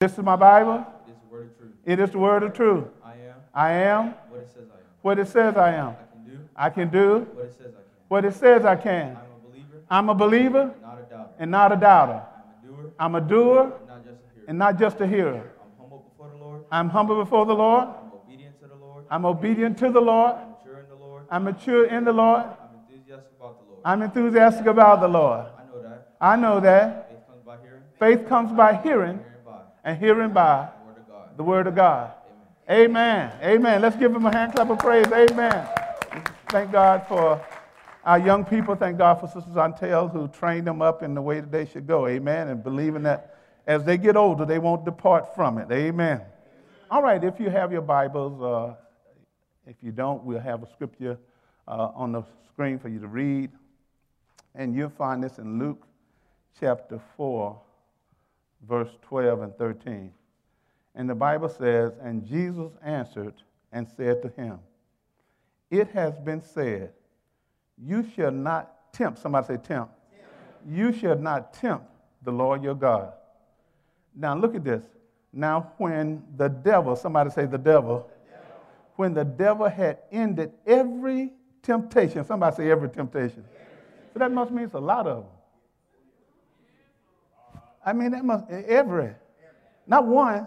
This is my Bible. It is the word of truth. It is the word of truth. I am I am what it says I am. what it says I am. I can do I can do what it says I can. what it says I can. I'm a believer, I'm a believer not a doubter. and not a doubter. I'm a doer, I'm a doer and not just a hearer. and not just a hearer. I'm humble before the Lord. I'm humble before the Lord. I'm obedient to the Lord. I'm obedient to the Lord. I'm mature in the Lord. I'm mature in the Lord. I'm enthusiastic about the Lord. I'm enthusiastic about the Lord. I know that I know that faith comes by hearing, faith comes by hearing and hearing by the word of God. the word of God. Amen. Amen. Amen. Let's give him a hand clap of praise. Amen. Thank God for our young people. Thank God for Sister Zantel who trained them up in the way that they should go. Amen. And believing that as they get older, they won't depart from it. Amen. All right. If you have your Bibles, uh, if you don't, we'll have a scripture uh, on the screen for you to read. And you'll find this in Luke chapter 4, verse 12 and 13. And the Bible says, And Jesus answered and said to him, It has been said, You shall not tempt, somebody say tempt. You shall not tempt the Lord your God. Now look at this. Now, when the devil, somebody say the devil, when the devil had ended every temptation, somebody say every temptation. So that must mean it's a lot of them. I mean, that must, every, not one,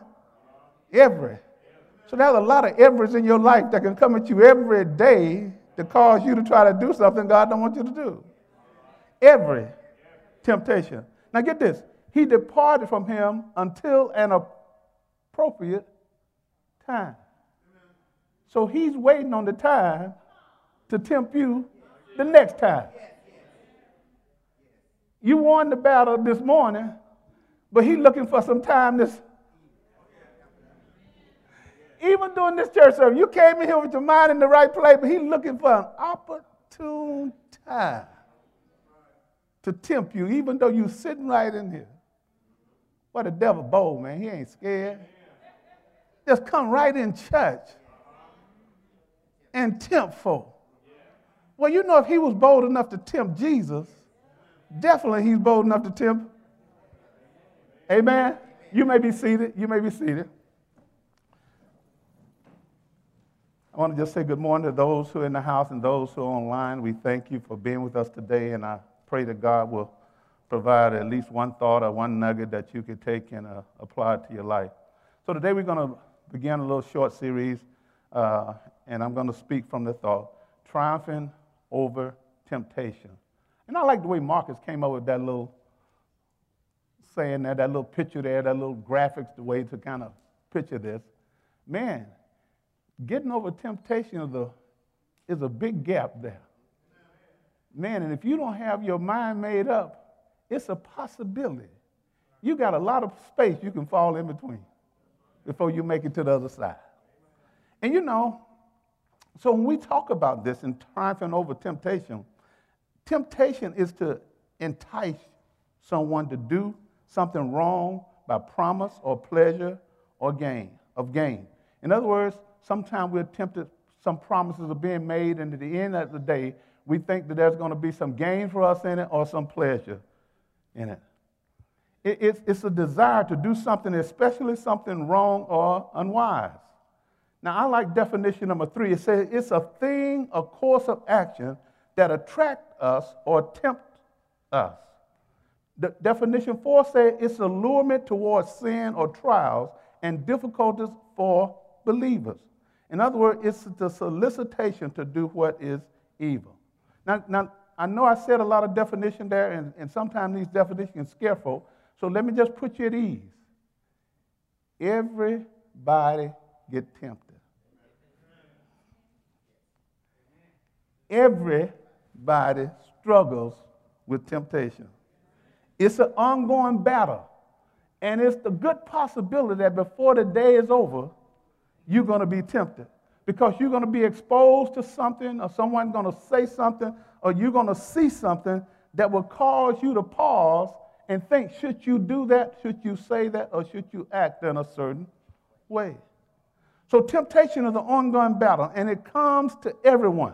every. So there's a lot of everys in your life that can come at you every day to cause you to try to do something God don't want you to do. Every temptation. Now get this. He departed from him until an appropriate time. So he's waiting on the time to tempt you the next time. You won the battle this morning, but he's looking for some time this even during this church service, you came in here with your mind in the right place, but he's looking for an opportune time to tempt you, even though you're sitting right in here. What a devil bold, man. He ain't scared. Just come right in church and tempt folk. Well, you know, if he was bold enough to tempt Jesus, definitely he's bold enough to tempt. Amen. You may be seated. You may be seated. I want to just say good morning to those who are in the house and those who are online. We thank you for being with us today, and I pray that God will provide at least one thought or one nugget that you could take and uh, apply to your life. So today we're going to begin a little short series, uh, and I'm going to speak from the thought triumphing over temptation. And I like the way Marcus came up with that little saying that, that little picture there, that little graphics, the way to kind of picture this. Man, getting over temptation is a, is a big gap there. Man, and if you don't have your mind made up, it's a possibility. You got a lot of space you can fall in between before you make it to the other side. And you know, so when we talk about this and triumphing over temptation, temptation is to entice someone to do something wrong by promise or pleasure or gain of gain. In other words, sometimes we're tempted, some promises are being made, and at the end of the day, we think that there's going to be some gain for us in it or some pleasure in it. it it's, it's a desire to do something, especially something wrong or unwise. Now, I like definition number three. It says it's a thing, a course of action that attract us or tempt us. The definition four says it's allurement towards sin or trials and difficulties for believers. In other words, it's the solicitation to do what is evil. Now, now I know I said a lot of definition there, and, and sometimes these definitions can scare folk. So let me just put you at ease. Everybody get tempted. Everybody struggles with temptation. It's an ongoing battle. And it's the good possibility that before the day is over, you're going to be tempted. Because you're going to be exposed to something or someone's going to say something or you're going to see something that will cause you to pause and think should you do that should you say that or should you act in a certain way? So temptation is an ongoing battle and it comes to everyone.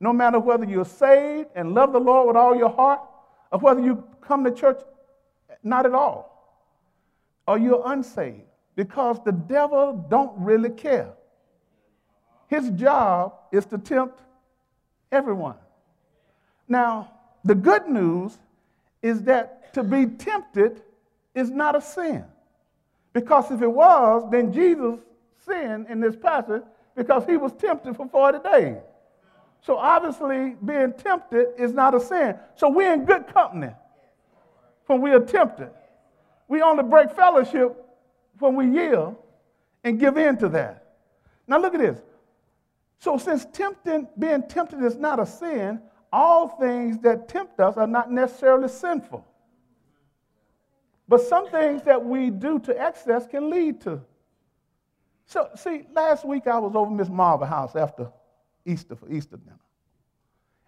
No matter whether you're saved and love the lord with all your heart or whether you come to church not at all or you're unsaved because the devil don't really care. His job is to tempt everyone. Now, the good news is that to be tempted is not a sin. Because if it was, then Jesus sinned in this passage because he was tempted for 40 days. So obviously, being tempted is not a sin. So we're in good company when we are tempted. We only break fellowship when we yield and give in to that. Now look at this. So since tempting, being tempted is not a sin, all things that tempt us are not necessarily sinful. But some things that we do to excess can lead to. So, see, last week I was over Miss Marvel's house after Easter for Easter dinner.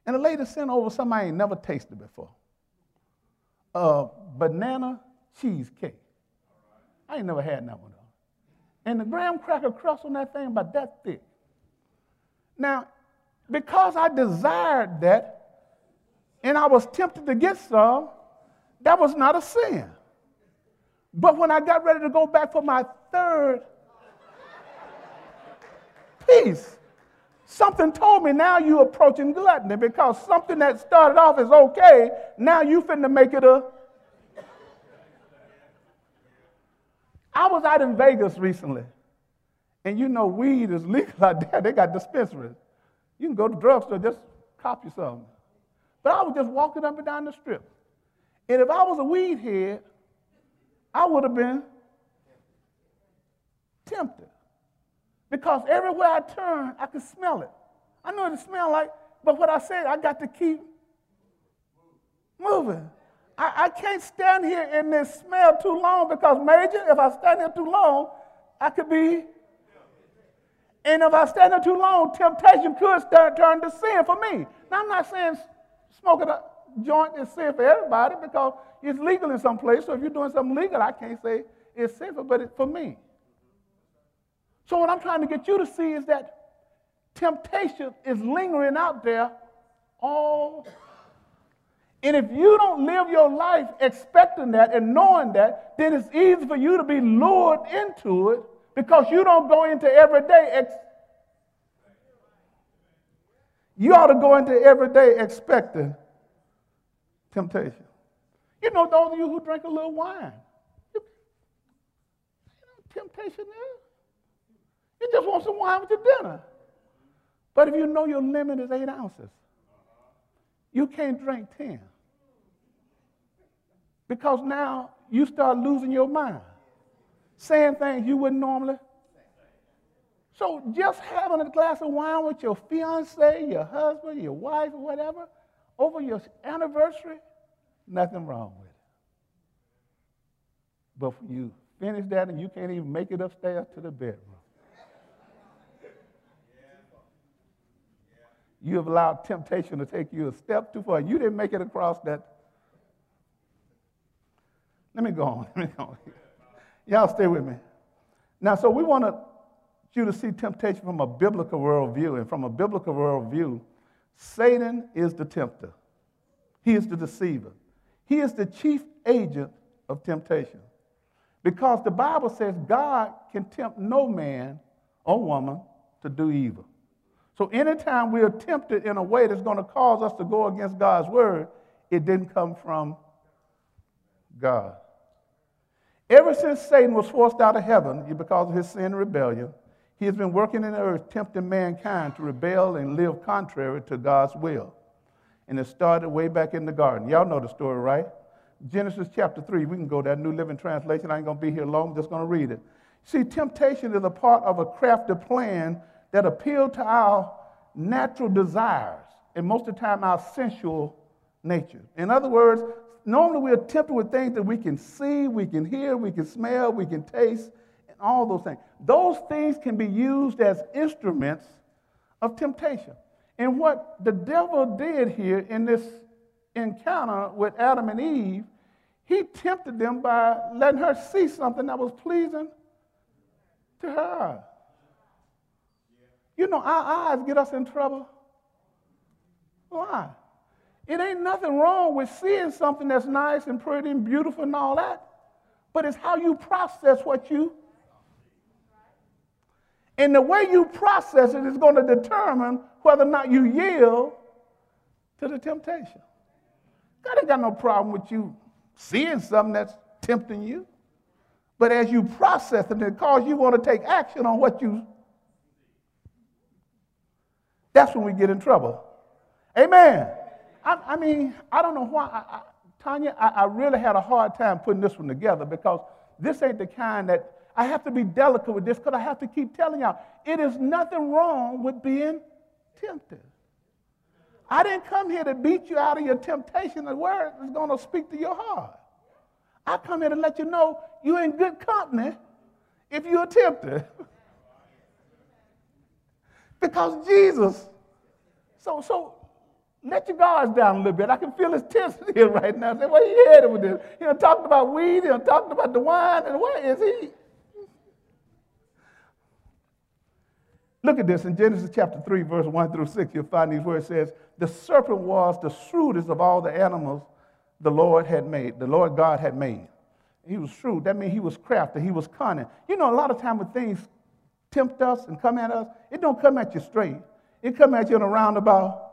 And the lady sent over something I ain't never tasted before a banana cheesecake. I ain't never had that one though. And the graham cracker crust on that thing about that thick. Now, because I desired that and I was tempted to get some, that was not a sin. But when I got ready to go back for my third piece, something told me now you're approaching gluttony because something that started off as okay, now you finna make it a. I was out in Vegas recently, and you know weed is legal out there. They got dispensaries. You can go to the drugstore, just copy something. But I was just walking up and down the strip. And if I was a weed head, I would have been tempted. Because everywhere I turned, I could smell it. I know what it smelled like, but what I said, I got to keep moving. I, I can't stand here in this smell too long because, Major, if I stand here too long, I could be. And if I stand here too long, temptation could start, turn to sin for me. Now, I'm not saying smoking a joint is sin for everybody because it's legal in some place. So if you're doing something legal, I can't say it's sinful, but for me. So what I'm trying to get you to see is that temptation is lingering out there all. And if you don't live your life expecting that and knowing that, then it's easy for you to be lured into it because you don't go into everyday ex- you ought to go into every day expecting temptation. You know, those of you who drink a little wine, you, you know, temptation there. You just want some wine with your dinner. But if you know your limit is eight ounces, you can't drink 10. Because now you start losing your mind, saying things you wouldn't normally. So just having a glass of wine with your fiance, your husband, your wife, whatever, over your anniversary, nothing wrong with it. But when you finish that and you can't even make it upstairs to the bedroom. You have allowed temptation to take you a step too far. You didn't make it across that. Let me go on. Let me go on. Y'all stay with me. Now, so we want you to see temptation from a biblical worldview. And from a biblical worldview, Satan is the tempter, he is the deceiver, he is the chief agent of temptation. Because the Bible says God can tempt no man or woman to do evil. So anytime we are tempted in a way that's going to cause us to go against God's word, it didn't come from God. Ever since Satan was forced out of heaven because of his sin and rebellion, he has been working in the earth, tempting mankind to rebel and live contrary to God's will. And it started way back in the garden. Y'all know the story, right? Genesis chapter 3. We can go that New Living Translation. I ain't going to be here long, I'm just going to read it. See, temptation is a part of a crafted plan that appeal to our natural desires, and most of the time our sensual nature. In other words, normally we're tempted with things that we can see, we can hear, we can smell, we can taste, and all those things. Those things can be used as instruments of temptation. And what the devil did here in this encounter with Adam and Eve, he tempted them by letting her see something that was pleasing to her. You know, our eyes get us in trouble. Why? It ain't nothing wrong with seeing something that's nice and pretty and beautiful and all that. but it's how you process what you. And the way you process it is going to determine whether or not you yield to the temptation. God ain't got no problem with you seeing something that's tempting you. But as you process it, it causes you want to take action on what you. That's when we get in trouble. Amen. I, I mean, I don't know why. I, I, Tanya, I, really had a hard time putting this one together because this ain't the kind that I have to be delicate with this because I have to keep telling y'all it is nothing wrong with being tempted. I didn't come here to beat you out of your temptation. The word is going to speak to your heart. I come here to let you know you're in good company if you're tempted. because Jesus, so, so let your guards down a little bit. I can feel his tension here right now. Say, where he headed with this? You know, talking about weed, you know, talking about the wine, and where is he? Look at this in Genesis chapter 3, verse 1 through 6. You'll find these words. It says, The serpent was the shrewdest of all the animals the Lord had made, the Lord God had made. He was shrewd. That means he was crafty. He was cunning. You know, a lot of time when things tempt us and come at us, it don't come at you straight. It come at you in a roundabout.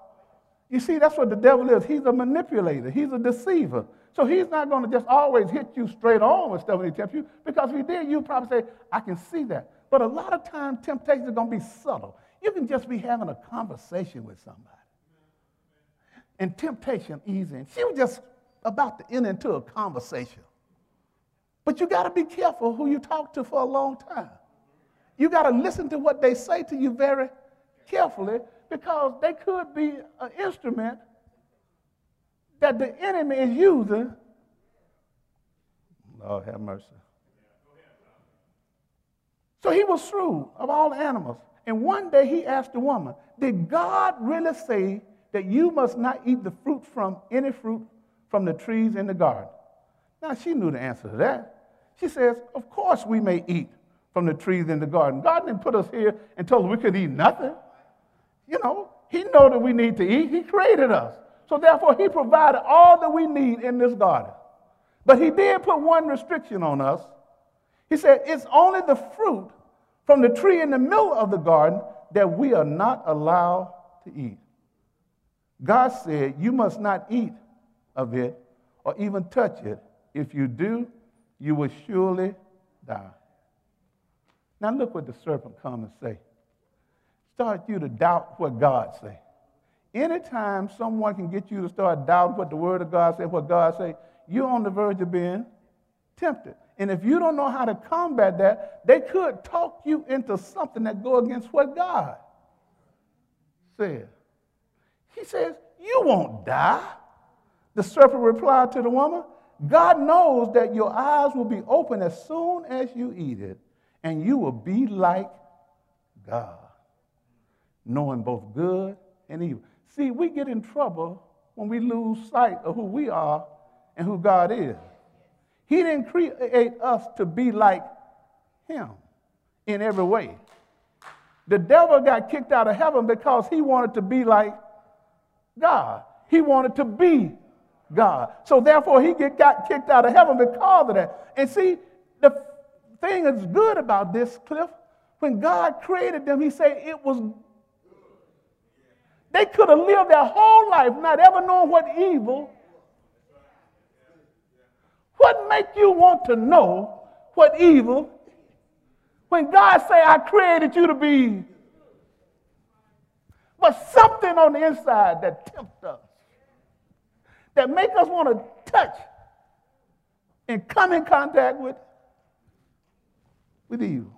You see, that's what the devil is. He's a manipulator. He's a deceiver. So he's not going to just always hit you straight on with stuff when he tempts you, because if he did, you'd probably say, I can see that. But a lot of times, temptations are going to be subtle. You can just be having a conversation with somebody. And temptation easy. And she was just about to enter into a conversation. But you got to be careful who you talk to for a long time. You got to listen to what they say to you very carefully because they could be an instrument that the enemy is using. Lord have mercy. So he was shrewd of all the animals. And one day he asked the woman, Did God really say that you must not eat the fruit from any fruit from the trees in the garden? Now she knew the answer to that. She says, Of course we may eat from the trees in the garden. God didn't put us here and told us we could eat nothing. You know, He know that we need to eat. He created us. So therefore, He provided all that we need in this garden. But He did put one restriction on us he said, It's only the fruit from the tree in the middle of the garden that we are not allowed to eat. God said, You must not eat of it or even touch it. If you do, you will surely die. Now look what the serpent come and say. Start you to doubt what God say. Anytime someone can get you to start doubting what the word of God say, what God say, you're on the verge of being tempted. And if you don't know how to combat that, they could talk you into something that go against what God said. He says, You won't die. The serpent replied to the woman, God knows that your eyes will be open as soon as you eat it, and you will be like God, knowing both good and evil. See, we get in trouble when we lose sight of who we are and who God is. He didn't create us to be like him in every way. The devil got kicked out of heaven because he wanted to be like God. He wanted to be God. So therefore, he get, got kicked out of heaven because of that. And see, the thing that's good about this, Cliff, when God created them, he said it was. They could have lived their whole life not ever knowing what evil what make you want to know what evil? When God say, I created you to be, but something on the inside that tempts us, that make us want to touch and come in contact with, with evil.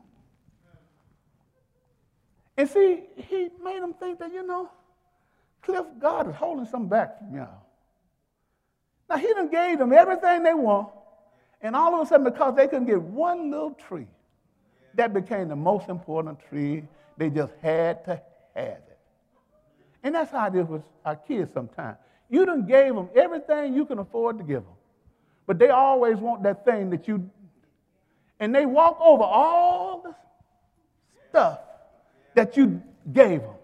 And see, he made them think that, you know, Cliff, God is holding something back from y'all. Now, he done gave them everything they want, and all of a sudden, because they couldn't get one little tree, that became the most important tree. They just had to have it. And that's how it is with our kids sometimes. You done gave them everything you can afford to give them. But they always want that thing that you, and they walk over all the stuff that you gave them.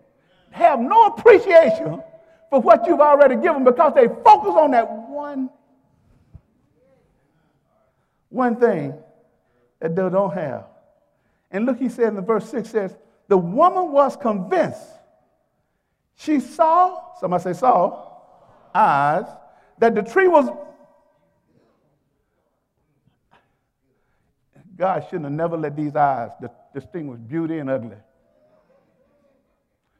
Have no appreciation for what you've already given because they focus on that one one thing that they don't have. And look, he said in the verse 6 says, the woman was convinced. She saw, somebody say saw, eyes, that the tree was. God shouldn't have never let these eyes distinguish beauty and ugly.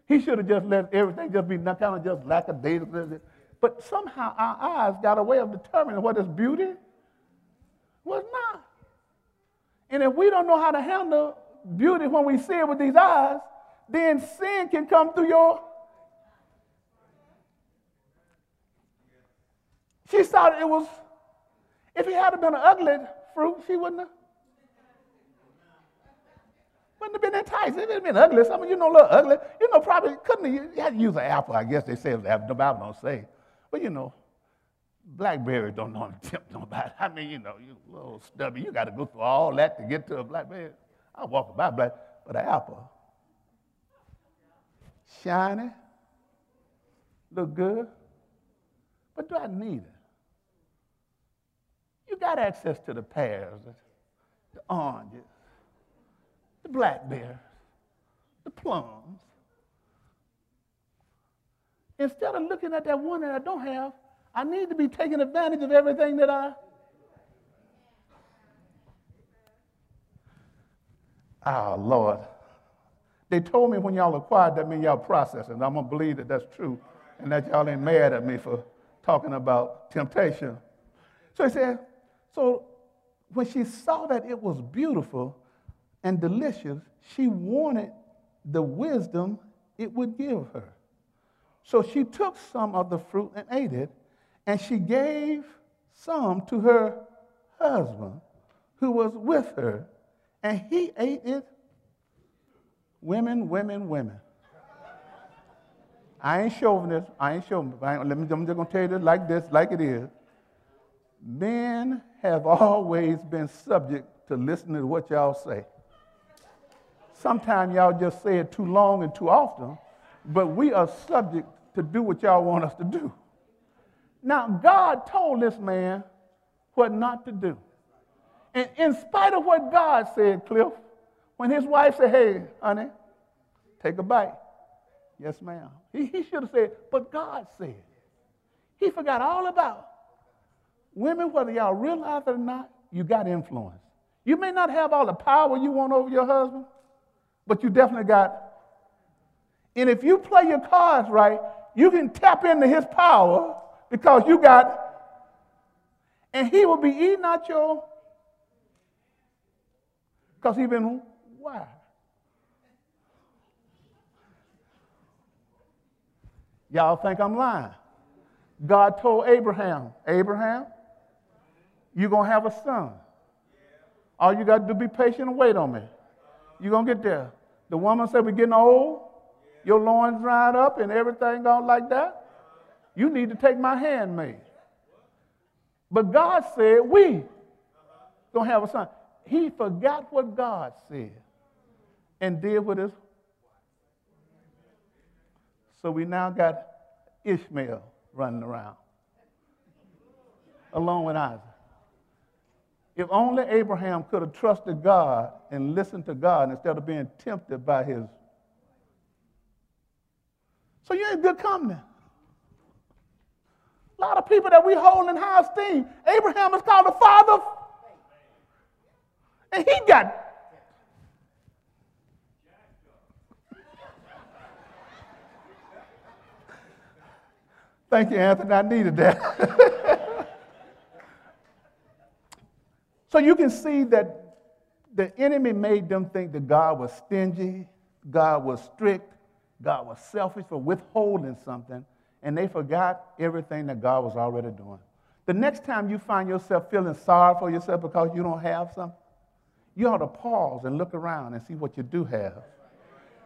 He should have just let everything just be kind of just lackadaisical. But somehow our eyes got a way of determining what is beauty, what's not. And if we don't know how to handle beauty when we see it with these eyes, then sin can come through your. She thought it was, if it had been an ugly fruit, she wouldn't have. Wouldn't have been enticed. It would have been ugly, some of you know, a little ugly, you know, probably couldn't have, you had to use an apple, I guess they say, the Bible don't say. But you know, blackberries don't know to tempt nobody. I mean, you know, you little stubby, you got to go through all that to get to a blackberry. I walk by black, but an apple, shiny, look good, but do I need it? You got access to the pears, the oranges, the blackberries, the plums. Instead of looking at that one that I don't have, I need to be taking advantage of everything that I. Oh, Lord. They told me when y'all acquired that mean y'all processing. I'm going to believe that that's true and that y'all ain't mad at me for talking about temptation. So he said, so when she saw that it was beautiful and delicious, she wanted the wisdom it would give her. So she took some of the fruit and ate it, and she gave some to her husband who was with her, and he ate it. Women, women, women. I ain't chauvinist. I ain't chauvinist. I ain't, let me, I'm just going to tell you this like this, like it is. Men have always been subject to listening to what y'all say. Sometimes y'all just say it too long and too often, but we are subject to do what y'all want us to do. Now, God told this man what not to do. And in spite of what God said, Cliff, when his wife said, hey, honey, take a bite. Yes, ma'am. He, he should have said, but God said. He forgot all about women, whether y'all realize it or not, you got influence. You may not have all the power you want over your husband, but you definitely got. And if you play your cards right, you can tap into his power because you got, and he will be eating out your, because he been why? Y'all think I'm lying. God told Abraham, Abraham, you're going to have a son. All you got to do be patient and wait on me. You're going to get there. The woman said, We're getting old. Your loins dried up and everything gone like that. You need to take my handmaid. But God said, We to have a son. He forgot what God said and did what. So we now got Ishmael running around along with Isaac. If only Abraham could have trusted God and listened to God instead of being tempted by his. So you ain't good company. A lot of people that we hold in high esteem. Abraham is called the father, and he got. Thank you, Anthony. I needed that. So you can see that the enemy made them think that God was stingy, God was strict, God was selfish for withholding something, and they forgot everything that God was already doing. The next time you find yourself feeling sorry for yourself because you don't have something, you ought to pause and look around and see what you do have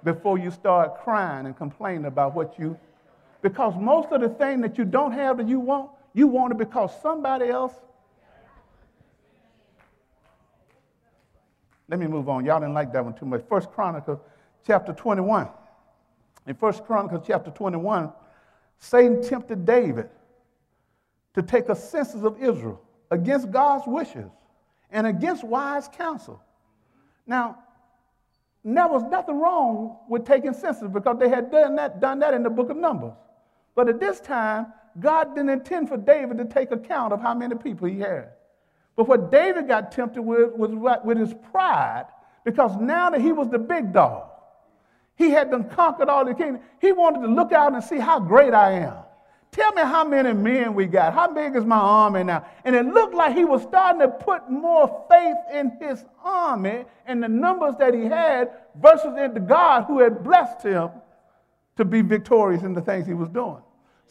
before you start crying and complaining about what you because most of the thing that you don't have that you want, you want it because somebody else Let me move on. Y'all didn't like that one too much. First Chronicles chapter 21. In First Chronicles chapter 21, Satan tempted David to take a census of Israel against God's wishes. and against wise counsel. Now, there was nothing wrong with taking census because they had done that, done that in the book of Numbers. But at this time, God didn't intend for David to take account of how many people he had. But what David got tempted with was with his pride, because now that he was the big dog, he had done conquered all the kingdom. He wanted to look out and see how great I am. Tell me how many men we got. How big is my army now? And it looked like he was starting to put more faith in his army and the numbers that he had versus in the God who had blessed him to be victorious in the things he was doing.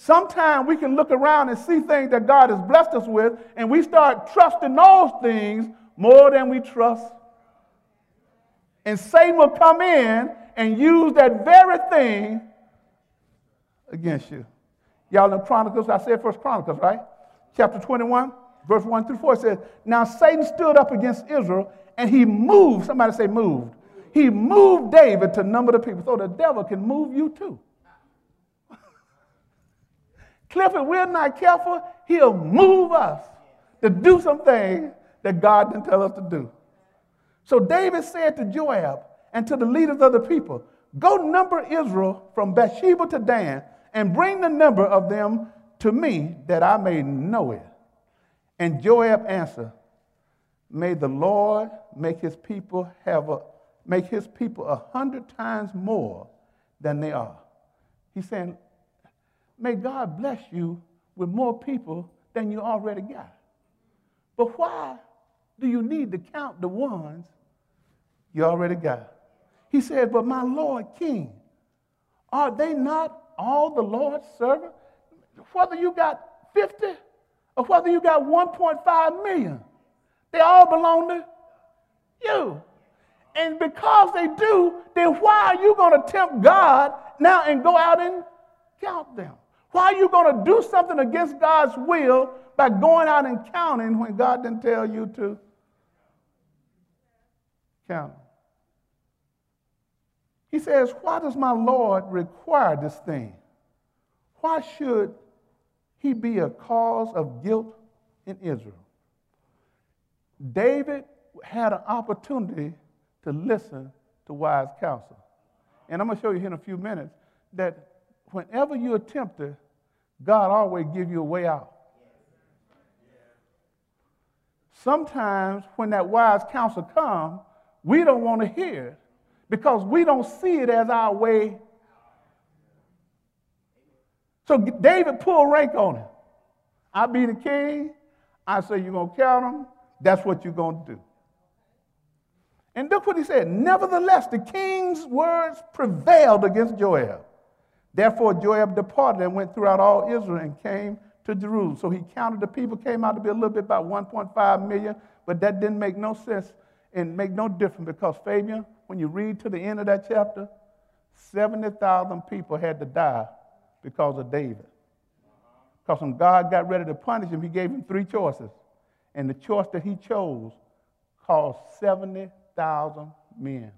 Sometimes we can look around and see things that God has blessed us with, and we start trusting those things more than we trust. And Satan will come in and use that very thing against you. Y'all in Chronicles, I said First Chronicles, right? Chapter 21, verse 1 through 4 says, Now Satan stood up against Israel and he moved, somebody say moved. He moved David to number the people. So the devil can move you too. Cliff, if we're not careful, he'll move us to do something that God didn't tell us to do. So David said to Joab and to the leaders of the people, Go number Israel from Beersheba to Dan and bring the number of them to me that I may know it. And Joab answered, May the Lord make his people have a make his people a hundred times more than they are. He's saying, May God bless you with more people than you already got. But why do you need to count the ones you already got? He said, But my Lord King, are they not all the Lord's servants, whether you got 50 or whether you got 1.5 million, they all belong to you. And because they do, then why are you going to tempt God now and go out and count them? Why are you going to do something against God's will by going out and counting when God didn't tell you to count? He says, Why does my Lord require this thing? Why should he be a cause of guilt in Israel? David had an opportunity to listen to wise counsel. And I'm going to show you here in a few minutes that whenever you're tempted, God always give you a way out. Sometimes when that wise counsel comes, we don't want to hear it because we don't see it as our way. So David pulled rank on him. I be the king. I say you're going to count him. That's what you're going to do. And look what he said. Nevertheless, the king's words prevailed against Joab. Therefore, Joab departed and went throughout all Israel and came to Jerusalem. So he counted the people, came out to be a little bit about 1.5 million, but that didn't make no sense and make no difference because, Fabian, when you read to the end of that chapter, 70,000 people had to die because of David. Because when God got ready to punish him, he gave him three choices. And the choice that he chose caused 70,000 men.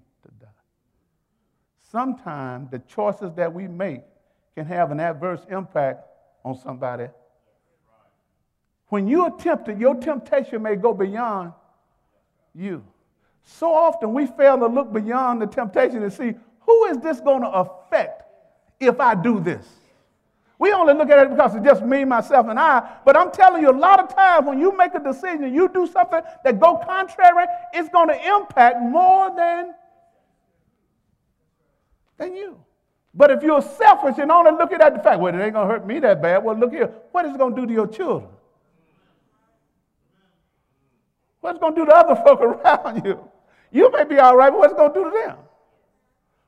Sometimes the choices that we make can have an adverse impact on somebody. When you are tempted, your temptation may go beyond you. So often we fail to look beyond the temptation and see who is this going to affect if I do this? We only look at it because it's just me, myself, and I. But I'm telling you, a lot of times when you make a decision, you do something that go contrary, it's going to impact more than, than you. But if you're selfish and only looking at the fact, well, it ain't to hurt me that bad, well, look here, what is it to do to your children? What's it to do to other folk around you? You may be all right, but what's it to do to them?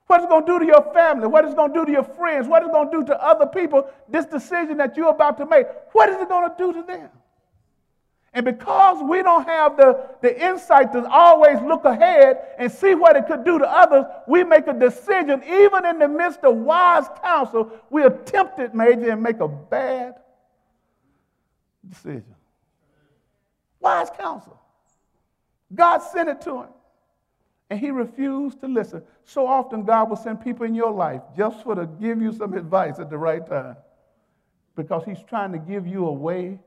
What it's going to do to your family? What it's going to do to your friends? What it's going to do to other people? This decision that you're about to make, what is it going to do to them? And because we don't have the, the insight to always look ahead and see what it could do to others, we make a decision, even in the midst of wise counsel, we are tempted, Major, and make a bad decision. Wise counsel. God sent it to him. And he refused to listen. So often, God will send people in your life just for to give you some advice at the right time because he's trying to give you a way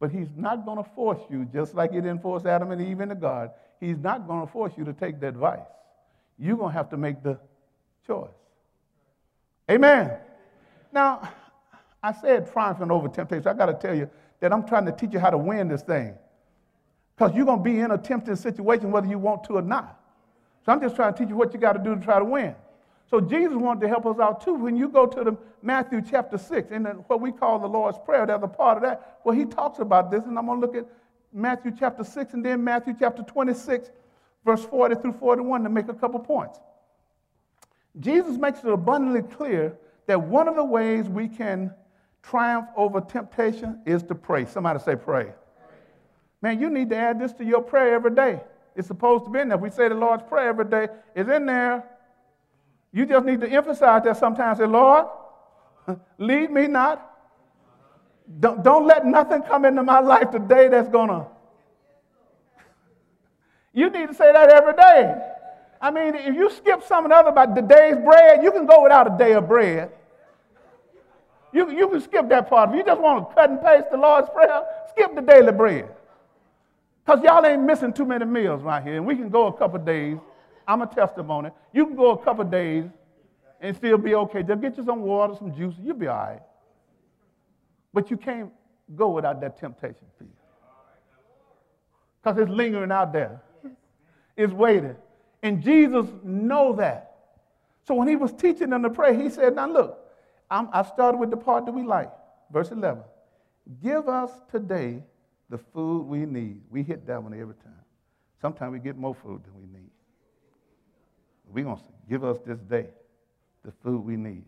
But he's not going to force you, just like he didn't force Adam and Eve into God. He's not going to force you to take the advice. You're going to have to make the choice. Amen. Now, I said triumphing over temptation. I got to tell you that I'm trying to teach you how to win this thing. Because you're going to be in a tempting situation whether you want to or not. So I'm just trying to teach you what you got to do to try to win. So Jesus wanted to help us out too. When you go to the Matthew chapter 6, in the, what we call the Lord's Prayer, there's a part of that where he talks about this, and I'm going to look at Matthew chapter 6 and then Matthew chapter 26, verse 40 through 41 to make a couple points. Jesus makes it abundantly clear that one of the ways we can triumph over temptation is to pray. Somebody say, pray. Man, you need to add this to your prayer every day. It's supposed to be in there. If we say the Lord's Prayer every day, it's in there. You just need to emphasize that sometimes. Say, Lord, lead me not. Don't, don't let nothing come into my life today that's going to. You need to say that every day. I mean, if you skip some of other about the day's bread, you can go without a day of bread. You, you can skip that part. If you just want to cut and paste the Lord's Prayer, skip the daily bread. Because y'all ain't missing too many meals right here. And we can go a couple days. I'm a testimony. You can go a couple days and still be okay. Just get you some water, some juice, you'll be all right. But you can't go without that temptation, please. Because it's lingering out there. It's waiting. And Jesus know that. So when he was teaching them to pray, he said, now look, I'm, I started with the part that we like. Verse 11. Give us today the food we need. We hit that one every time. Sometimes we get more food than we need. We're going to give us this day the food we need.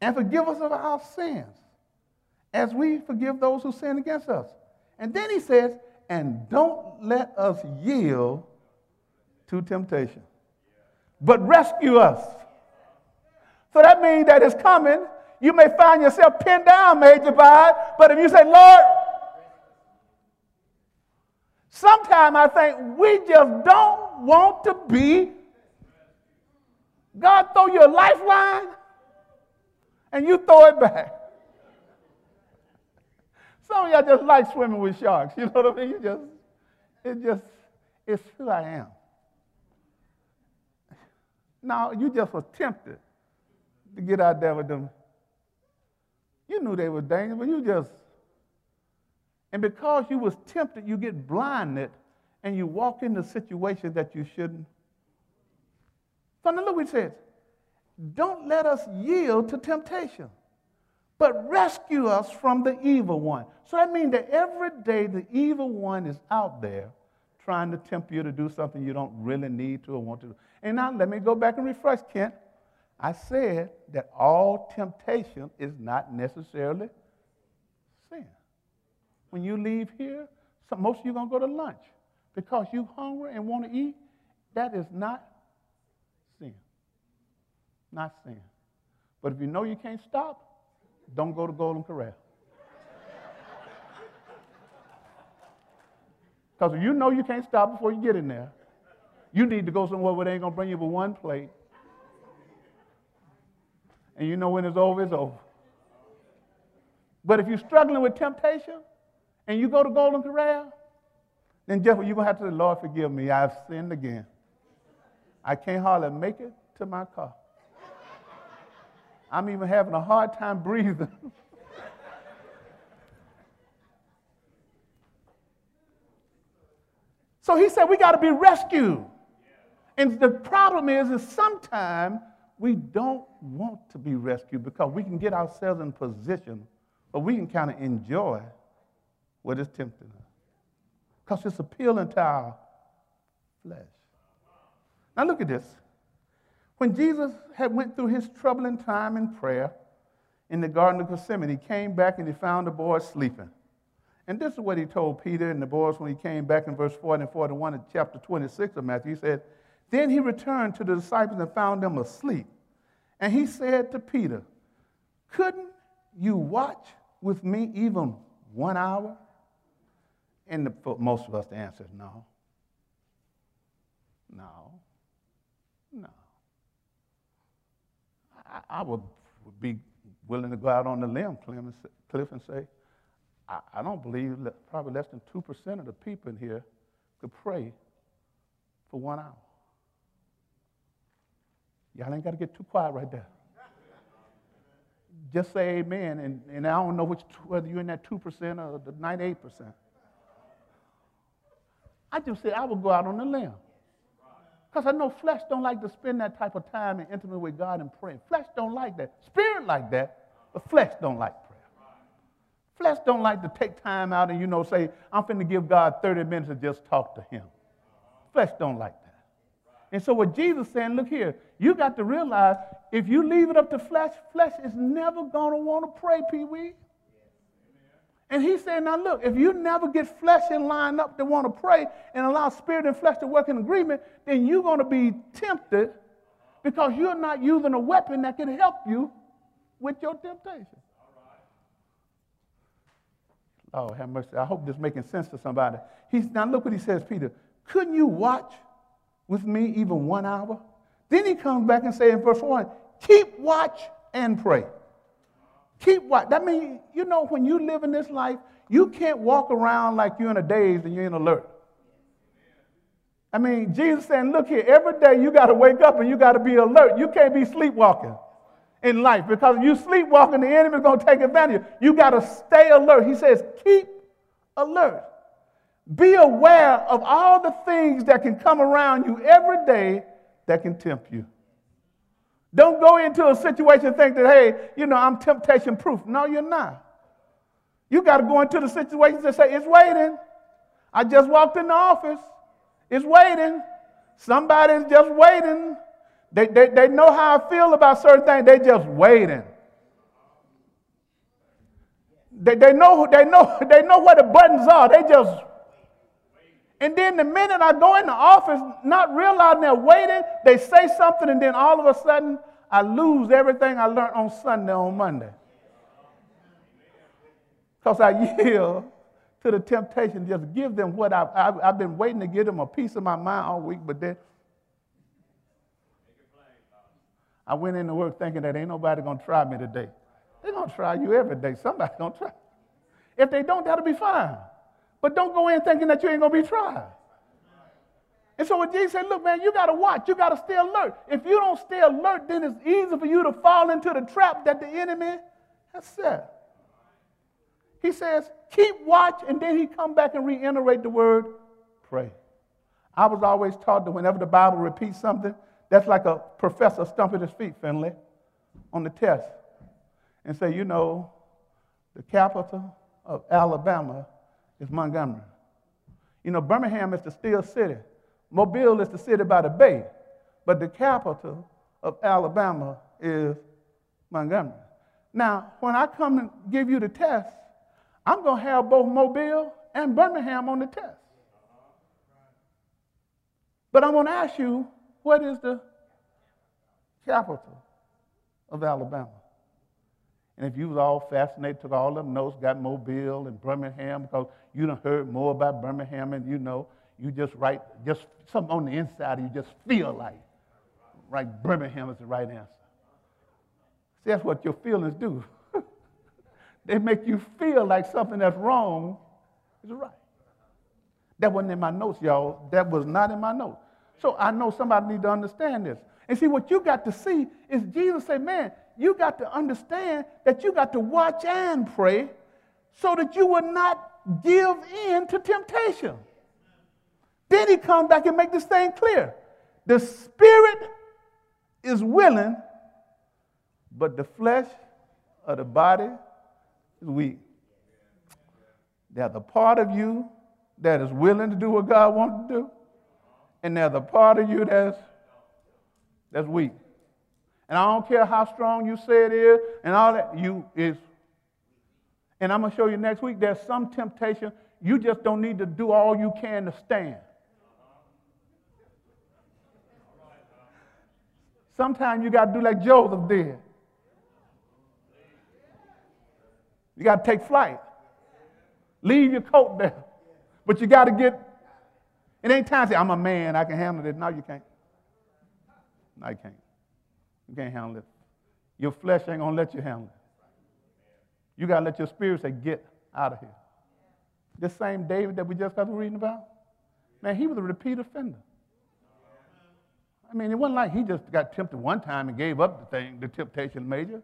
And forgive us of our sins as we forgive those who sin against us. And then he says, and don't let us yield to temptation, but rescue us. So that means that it's coming. You may find yourself pinned down, Major by but if you say, Lord, Sometimes I think we just don't want to be. God throw you a lifeline and you throw it back. Some of y'all just like swimming with sharks. You know what I mean? You just, it just, it's who I am. Now, you just was tempted to get out there with them. You knew they were dangerous, but you just and because you was tempted, you get blinded and you walk into situations that you shouldn't. So now look what he says. Don't let us yield to temptation, but rescue us from the evil one. So that means that every day the evil one is out there trying to tempt you to do something you don't really need to or want to do. And now let me go back and refresh, Kent. I said that all temptation is not necessarily sin. when you leave here, most of you are going to go to lunch because you're hungry and want to eat. That is not. Not sin. But if you know you can't stop, don't go to Golden Corral. Because if you know you can't stop before you get in there, you need to go somewhere where they ain't going to bring you but one plate. And you know when it's over, it's over. But if you're struggling with temptation, and you go to Golden Corral, then Jeff, you're going to have to say, Lord, forgive me. I've sinned again. I can't hardly make it to my car. I'm even having a hard time breathing. so he said, we got to be rescued. And the problem is, is sometimes we don't want to be rescued because we can get ourselves in position, but we can kind of enjoy what is tempting us. Because it's appealing to our flesh. Now look at this. When Jesus had went through his troubling time in prayer in the Garden of Gethsemane, he came back and he found the boys sleeping. And this is what he told Peter and the boys when he came back in verse 40 and 41 of chapter 26 of Matthew. He said, Then he returned to the disciples and found them asleep. And he said to Peter, Couldn't you watch with me even one hour? And the, most of us, the answer is. No. No. I, I would, be willing to go out on the limb, Cliff, and say, I, I don't believe probably less than 2% of the people in here could pray for one hour. Y'all ain't got to get too quiet right there. Just say amen, and, and I don't know which, whether you're in that 2% or the 98%. I just said I would go out on the limb. Because I know flesh don't like to spend that type of time in intimate with God and praying. Flesh don't like that. Spirit like that, but flesh don't like prayer. Flesh don't like to take time out and, you know, say, I'm finna give God 30 minutes to just talk to him. Flesh don't like that. And so what Jesus saying, look here, you got to realize if you leave it up to flesh, flesh is never to want to pray, Pee Wee. And he said, now look, if you never get flesh in line up to want to pray and allow spirit and flesh to work in agreement, then you're going to be tempted because you're not using a weapon that can help you with your temptation. Oh, have mercy. I hope this is making sense to somebody. He's now look what he says, Peter. Couldn't you watch with me even one hour? Then he comes back and says in verse 1, keep watch and pray. Keep watch. That means, you know, when you live in this life, you can't walk around like you're in a daze and you're in alert. I mean, Jesus saying, look here, every day you got to wake up and you got to be alert. You can't be sleepwalking in life because if you sleepwalking, the enemy's going to take advantage. You got to stay alert. He says, keep alert. Be aware of all the things that can come around you every day that can tempt you. Don't go into a situation and think that, hey, you know, I'm temptation proof. No, you're not. You got to go into the situation and say, it's waiting. I just walked in the office. It's waiting. Somebody's just waiting. They, they, they know how I feel about certain things. They just waiting. They, they, know, they, know, they know where the buttons are. They just and then the minute I go in the office, not realizing they're waiting, they say something, and then all of a sudden, I lose everything I learned on Sunday on Monday. Because I yield to the temptation, just give them what I've, I've, I've, been waiting to give them a piece of my mind all week, but then I went into work thinking that ain't nobody gonna try me today. They're gonna try you every day. Somebody's gonna try. If they don't, that'll be fine. But don't go in thinking that you ain't going to be tried. And so what Jesus said, look, man, you got to watch. You got to stay alert. If you don't stay alert, then it's easy for you to fall into the trap that the enemy has set. He says, keep watch, and then he come back and reiterate the word, pray. I was always taught that whenever the Bible repeats something, that's like a professor stumping his feet, Finley, on the test and say, you know, the capital of Alabama is Montgomery. You know, Birmingham is the steel city. Mobile is the city by the bay. But the capital of Alabama is Montgomery. Now, when I come and give you the test, I'm going to have both Mobile and Birmingham on the test. But I'm going to ask you, what is the capital of Alabama? And if you was all fascinated, took all them notes, got Mobile and Birmingham, because you done heard more about Birmingham and you know, you just write, just something on the inside you just feel like, right, Birmingham is the right answer. See, that's what your feelings do. they make you feel like something that's wrong is right. That wasn't in my notes, y'all. That was not in my notes. So I know somebody need to understand this. And see, what you got to see is Jesus say, man, you got to understand that you got to watch and pray so that you will not give in to temptation. Then he comes back and make this thing clear. The spirit is willing, but the flesh of the body is weak. There's a part of you that is willing to do what God wants to do, and there's a part of you that's, that's weak. And I don't care how strong you say it is and all that, you is. And I'm going to show you next week there's some temptation you just don't need to do all you can to stand. Sometimes you got to do like Joseph did. You got to take flight. Leave your coat there. But you got to get, it ain't time to say, I'm a man, I can handle it. No, you can't. No, you can't. You can't handle it. Your flesh ain't going to let you handle it. You got to let your spirit say, get out of here. This same David that we just got to reading about, man, he was a repeat offender. I mean, it wasn't like he just got tempted one time and gave up the thing, the temptation major.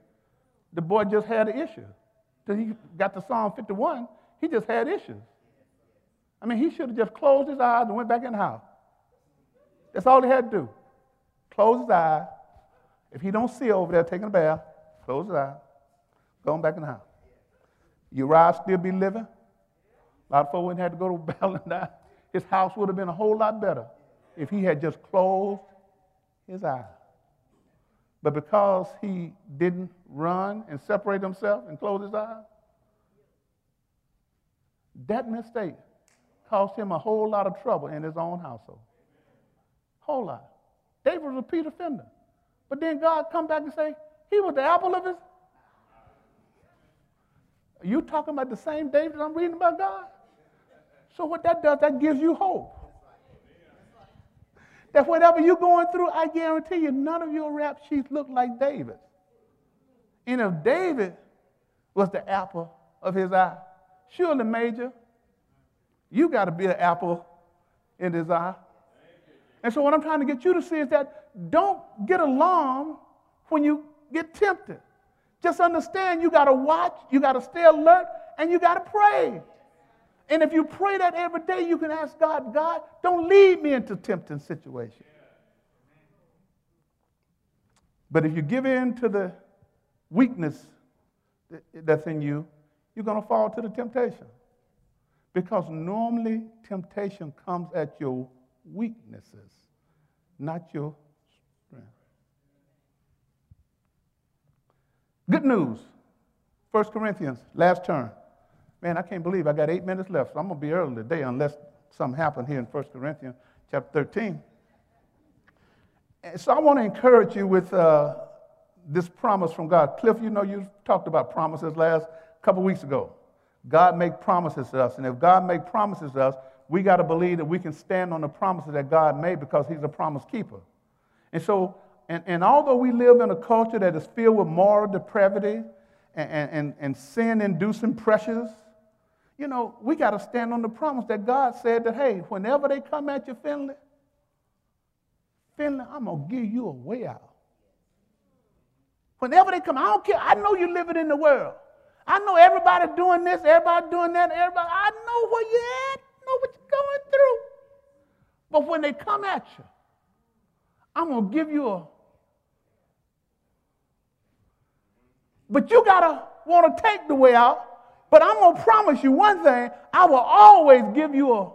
The boy just had an issue. Till he got to Psalm 51, he just had issues. I mean, he should have just closed his eyes and went back in the house. That's all he had to do. Close his eyes. If he don't see over there taking a bath, close his eyes. Going back in the house. Uriah still be living. A lot of folks wouldn't have to go to battle and die. His house would have been a whole lot better if he had just closed his eyes. But because he didn't run and separate himself and close his eyes, that mistake cost him a whole lot of trouble in his own household. Whole lot. David was a repeat offender. But then God come back and say, he was the apple of his. Are you talking about the same David I'm reading about God? So what that does, that gives you hope. That whatever you're going through, I guarantee you, none of your rap sheets look like David. And if David was the apple of his eye, surely, Major, you got to be an apple in his eye. And so, what I'm trying to get you to see is that don't get alarmed when you get tempted. Just understand you got to watch, you got to stay alert, and you got to pray. And if you pray that every day, you can ask God, God, don't lead me into tempting situations. But if you give in to the weakness that's in you, you're going to fall to the temptation. Because normally temptation comes at your weaknesses, not your strength. Good news. 1 Corinthians, last turn. Man, I can't believe I got eight minutes left, so I'm going to be early today unless something happened here in 1 Corinthians chapter 13. And so I want to encourage you with uh, this promise from God. Cliff, you know, you talked about promises last couple weeks ago. God make promises to us, and if God make promises to us, we got to believe that we can stand on the promises that God made because He's a promise keeper. And so, and, and although we live in a culture that is filled with moral depravity and, and, and sin-inducing pressures, you know, we got to stand on the promise that God said that, hey, whenever they come at you, Finley, Finley, I'm going to give you a way out. Whenever they come, I don't care. I know you're living in the world. I know everybody doing this, everybody doing that, everybody. I know where you're at, know what you're going through. But when they come at you, I'm going to give you a. But you got to want to take the way out but I'm going to promise you one thing I will always give you a.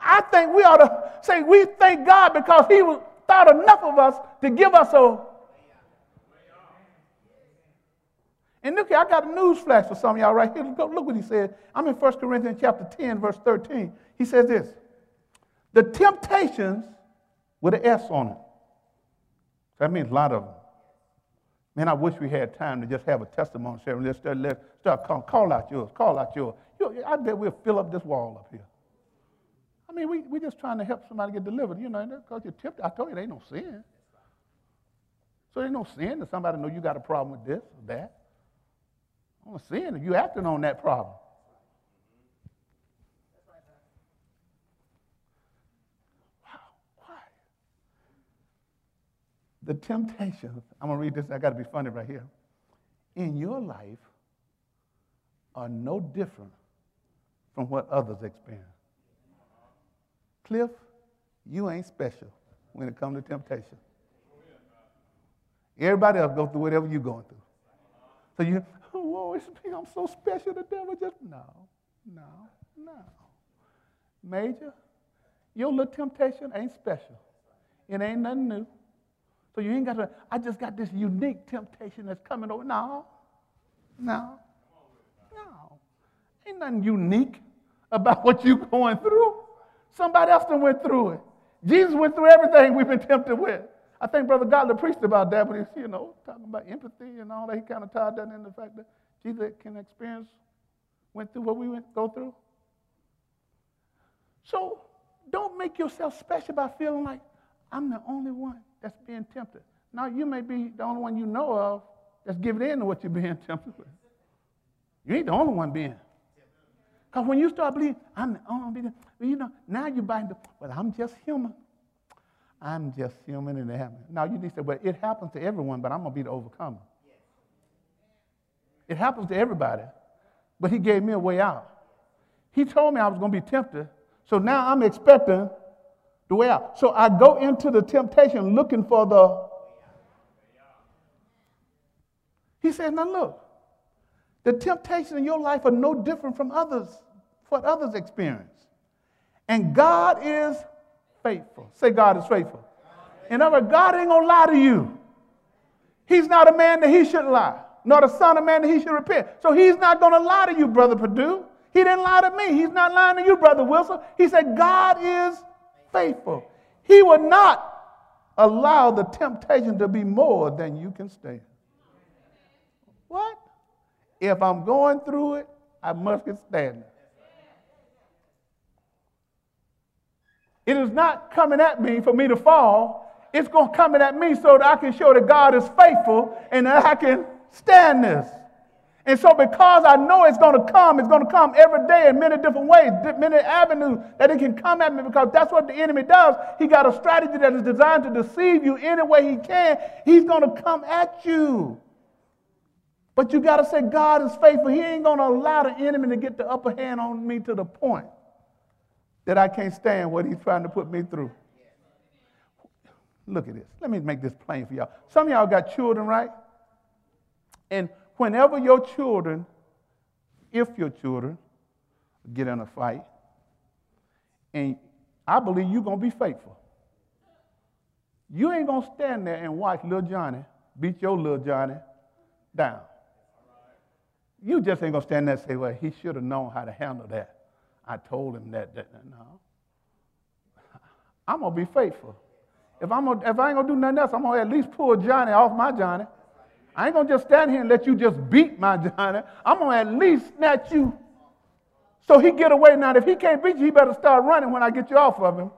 I think we ought to say we thank God because He thought enough of us to give us a. And look here, I got a news flash for some of y'all right here. Look, look what he said. I'm in 1 Corinthians chapter 10, verse 13. He says this The temptations with an S on it. That means a lot of them. Man, I wish we had time to just have a testimony service. Let's start, let's start call, call out yours, call out yours. You, I bet we'll fill up this wall up here. I mean, we, we're just trying to help somebody get delivered, you know, because you're tempted. I told you there ain't no sin. So there ain't no sin that somebody know you got a problem with this or that. No sin if you acting on that problem. Wow? The temptations, I'm to read this, I got to be funny right here, in your life are no different from what others experience. Cliff, you ain't special when it comes to temptation. Everybody else goes through whatever you're going through. So you, oh, it's me, I'm so special, the devil just, no, no, no. Major, your little temptation ain't special. It ain't nothing new. So you ain't got to, I just got this unique temptation that's coming over. No, no, no. Ain't nothing unique about what you're going through. Somebody else done went through it. Jesus went through everything we've been tempted with. I think Brother Godler preached about that, but he's, you know, talking about empathy and all that. He kind of tied that in the fact that Jesus can experience, went through what we went, go through. So don't make yourself special by feeling like I'm the only one that's being tempted. Now, you may be the only one you know of that's giving in to what you're being tempted with. You ain't the only one being. Because when you start believing, I'm the only one being, you know, now you're buying the, well, I'm just human. I'm just human and it happens. Now you need to say, well, it happens to everyone, but I'm going to be the overcomer. It happens to everybody, but he gave me a way out. He told me I was going to be tempted, so now I'm expecting the way out. So I go into the temptation looking for the. He said, now look, the temptations in your life are no different from others, what others experience. And God is faithful. Say, God is faithful. In other words, God ain't gonna lie to you. He's not a man that he should lie, nor the son of man that he should repent. So he's not gonna lie to you, brother Purdue. He didn't lie to me. He's not lying to you, brother Wilson. He said, God is faithful. He would not allow the temptation to be more than you can stand. What? If I'm going through it, I must get standing. It is not coming at me for me to fall. It's going to come at me so that I can show that God is faithful and that I can stand this. And so, because I know it's going to come, it's going to come every day in many different ways, many avenues that it can come at me because that's what the enemy does. He got a strategy that is designed to deceive you any way he can. He's going to come at you. But you got to say, God is faithful. He ain't going to allow the enemy to get the upper hand on me to the point that I can't stand what he's trying to put me through. Look at this. Let me make this plain for y'all. Some of y'all got children, right? And whenever your children, if your children get in a fight, and I believe you're going to be faithful. You ain't going to stand there and watch little Johnny beat your little Johnny down. You just ain't going to stand there and say, well, he should have known how to handle that. I told him that. that no. I'm to be faithful. If, I'm gonna, if I ain't to do nothing else, I'm to at least pull Johnny off my Johnny. I ain't to just stand here and let you just beat my Johnny. I'm to at least snatch you so he get away. Now, if he can't beat you, he better start running when I get you off of him.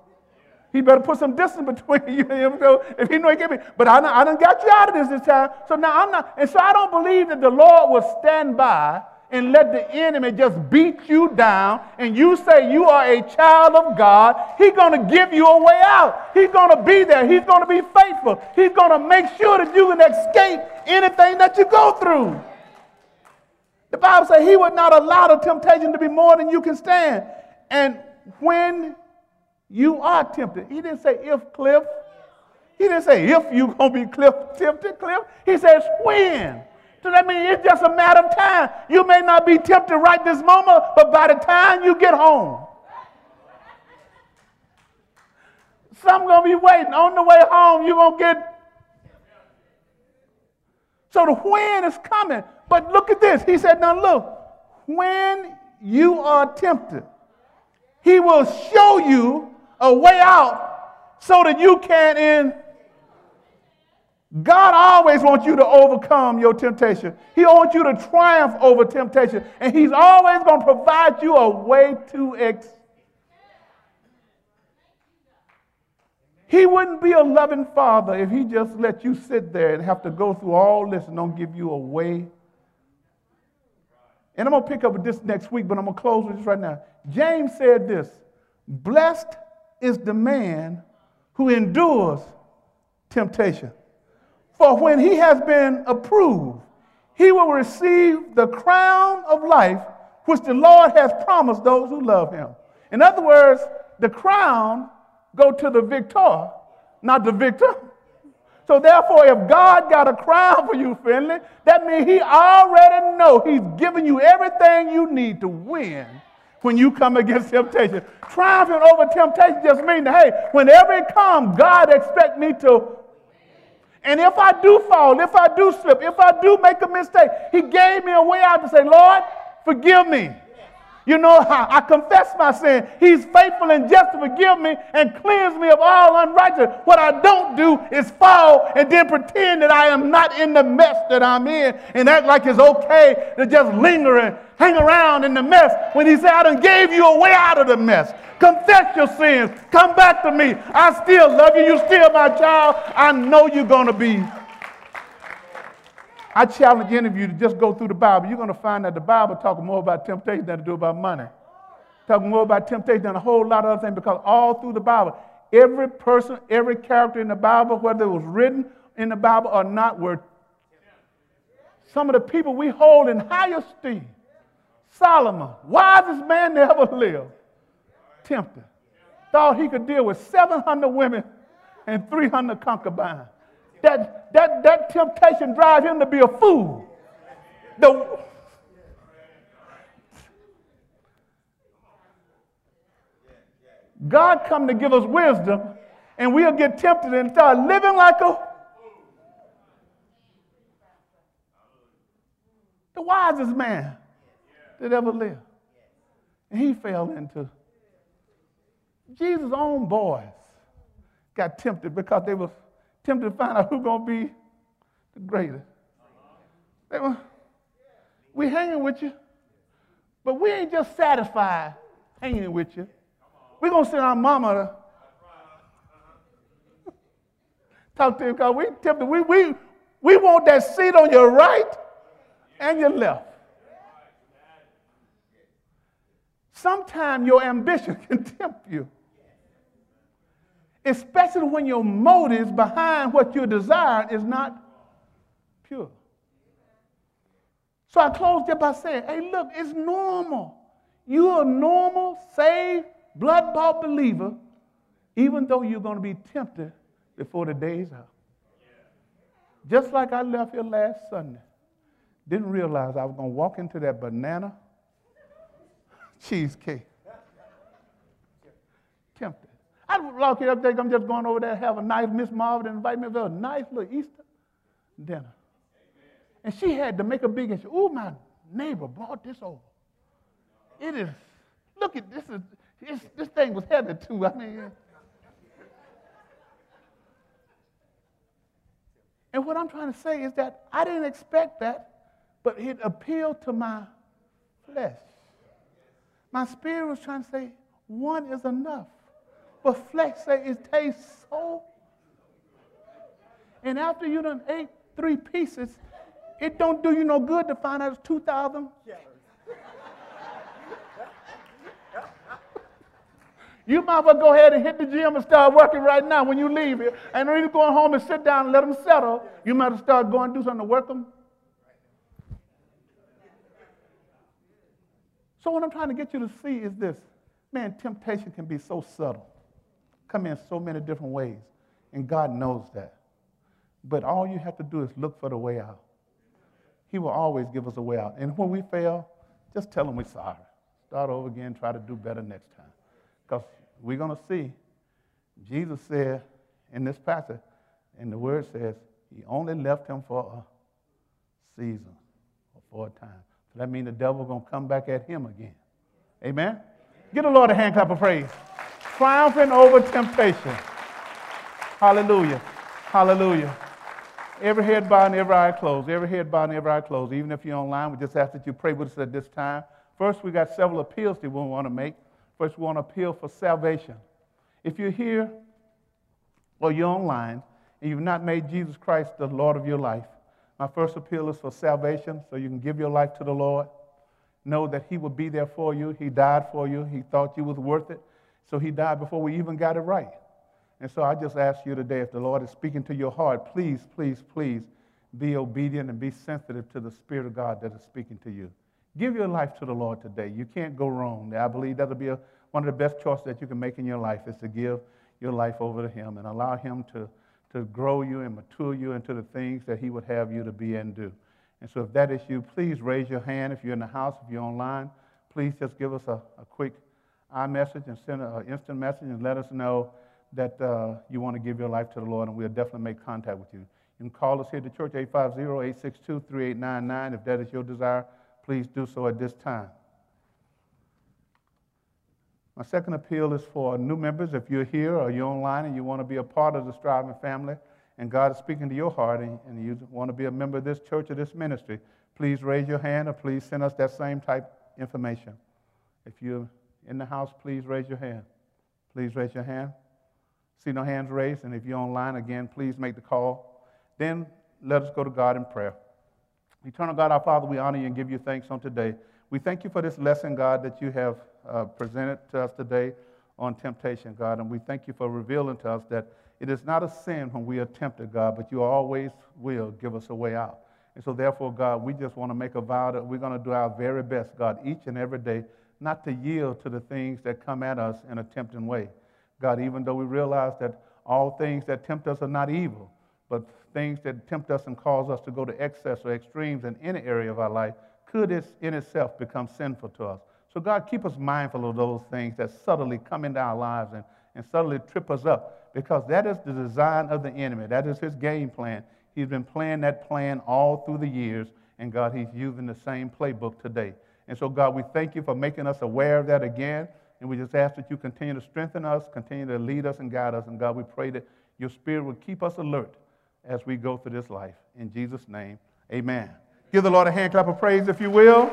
He better put some distance between you and him. So if he know he can be, but I, I done got you out of this this time. So now I'm not, and so I don't believe that the Lord will stand by and let the enemy just beat you down and you say you are a child of God, he's going to give you a way out. He's going to be there. He's going to be faithful. He's going to make sure that you can escape anything that you go through. The Bible says he would not allow the temptation to be more than you can stand. And when you are tempted, he didn't say if Cliff. He didn't say if you're going to be Cliff tempted, Cliff. He says when. So that means it's just a matter of time. You may not be tempted right this moment, but by the time you get home, some gonna be waiting. On the way home, you're gonna get. So the when is coming. But look at this. He said, now look, when you are tempted, he will show you a way out so that you can in God always wants you to overcome your temptation. He wants you to triumph over temptation. And He's always going to provide you a way to ex. He wouldn't be a loving father if He just let you sit there and have to go through all this and don't give you a way. And I'm going to pick up with this next week, but I'm going to close with this right now. James said this Blessed is the man who endures temptation. For when he has been approved, he will receive the crown of life which the Lord has promised those who love him. In other words, the crown go to the victor, not the victor. So therefore, if God got a crown for you, Finley, that means he already know he's giving you everything you need to win when you come against temptation. Triumphing over temptation just means hey, whenever it comes, God expect me to and if I do fall, if I do slip, if I do make a mistake, He gave me a way out to say, Lord, forgive me. You know how I confess my sin. He's faithful and just to forgive me and cleanse me of all unrighteousness. What I don't do is fall and then pretend that I am not in the mess that I'm in and act like it's okay to just linger and hang around in the mess when he said, I done gave you a way out of the mess. Confess your sins. Come back to me. I still love you. You're still my child. I know you're going to be. I challenge any of you to just go through the Bible. You're going to find that the Bible talks more about temptation than to do about money. Talking more about temptation than a whole lot of other things because all through the Bible, every person, every character in the Bible, whether it was written in the Bible or not, were some of the people we hold in high esteem. Solomon, wisest man to ever live, tempted. Thought he could deal with 700 women and 300 concubines. That, that, that temptation drive him to be a fool. The, God come to give us wisdom, and we'll get tempted and start living like a the wisest man that ever lived. And he fell into Jesus' own boys got tempted because they were tempted to find out who's going to be the greatest. They were, we hanging with you, but we ain't just satisfied hanging with you. We're going to send our mama to talk to you because we tempted. We, we, we want that seat on your right and your left. Sometimes your ambition can tempt you especially when your motives behind what you're desiring is not pure. So I closed it by saying, hey, look, it's normal. You're a normal, saved, blood bought believer, even though you're going to be tempted before the day's out. Just like I left here last Sunday. Didn't realize I was going to walk into that banana cheesecake. Tempted. I walk here up there, I'm just going over there, have a nice Miss Marvin invite me for a nice little Easter dinner. And she had to make a big issue. Oh, my neighbor brought this over. It is, look at this is this thing was heavy too. I mean, and what I'm trying to say is that I didn't expect that, but it appealed to my flesh. My spirit was trying to say, one is enough. But flesh say it tastes so. And after you done ate three pieces, it don't do you no good to find out it's 2,000. You might as well go ahead and hit the gym and start working right now when you leave here. And don't even going home and sit down and let them settle. You might as well start going do something to work them. So what I'm trying to get you to see is this. Man, temptation can be so subtle come in so many different ways, and God knows that. But all you have to do is look for the way out. He will always give us a way out. And when we fail, just tell him we're sorry. Start over again, try to do better next time. Because we're going to see, Jesus said in this passage, and the word says, he only left him for a season or for a time. That means the devil's going to come back at him again. Amen? Give the Lord a hand clap of praise triumphing over temptation. Hallelujah. Hallelujah. Every head bowed and every eye closed. Every head bowed and every eye closed. Even if you're online, we just ask that you pray with us at this time. First, we got several appeals that we want to make. First, we want to appeal for salvation. If you're here or you're online and you've not made Jesus Christ the Lord of your life, my first appeal is for salvation so you can give your life to the Lord. Know that He will be there for you. He died for you. He thought you was worth it. So he died before we even got it right. And so I just ask you today, if the Lord is speaking to your heart, please, please, please be obedient and be sensitive to the Spirit of God that is speaking to you. Give your life to the Lord today. You can't go wrong. I believe that'll be a, one of the best choices that you can make in your life is to give your life over to Him and allow Him to, to grow you and mature you into the things that He would have you to be and do. And so if that is you, please raise your hand. If you're in the house, if you're online, please just give us a, a quick iMessage and send an instant message and let us know that uh, you want to give your life to the Lord, and we'll definitely make contact with you. You can call us here at the church, 850 862 3899. If that is your desire, please do so at this time. My second appeal is for new members. If you're here or you're online and you want to be a part of the Striving family, and God is speaking to your heart, and, and you want to be a member of this church or this ministry, please raise your hand or please send us that same type information. If you're in the house, please raise your hand. Please raise your hand. See no hands raised, and if you're online again, please make the call. Then let us go to God in prayer. Eternal God, our Father, we honor you and give you thanks on today. We thank you for this lesson, God, that you have uh, presented to us today on temptation, God. And we thank you for revealing to us that it is not a sin when we are tempted, God, but you always will give us a way out. And so, therefore, God, we just want to make a vow that we're going to do our very best, God, each and every day, not to yield to the things that come at us in a tempting way. God, even though we realize that all things that tempt us are not evil, but things that tempt us and cause us to go to excess or extremes in any area of our life could in itself become sinful to us. So, God, keep us mindful of those things that subtly come into our lives and, and subtly trip us up because that is the design of the enemy. That is his game plan. He's been playing that plan all through the years, and God, he's using the same playbook today. And so, God, we thank you for making us aware of that again. And we just ask that you continue to strengthen us, continue to lead us and guide us. And God, we pray that your spirit will keep us alert as we go through this life. In Jesus' name, amen. Give the Lord a hand clap of praise, if you will.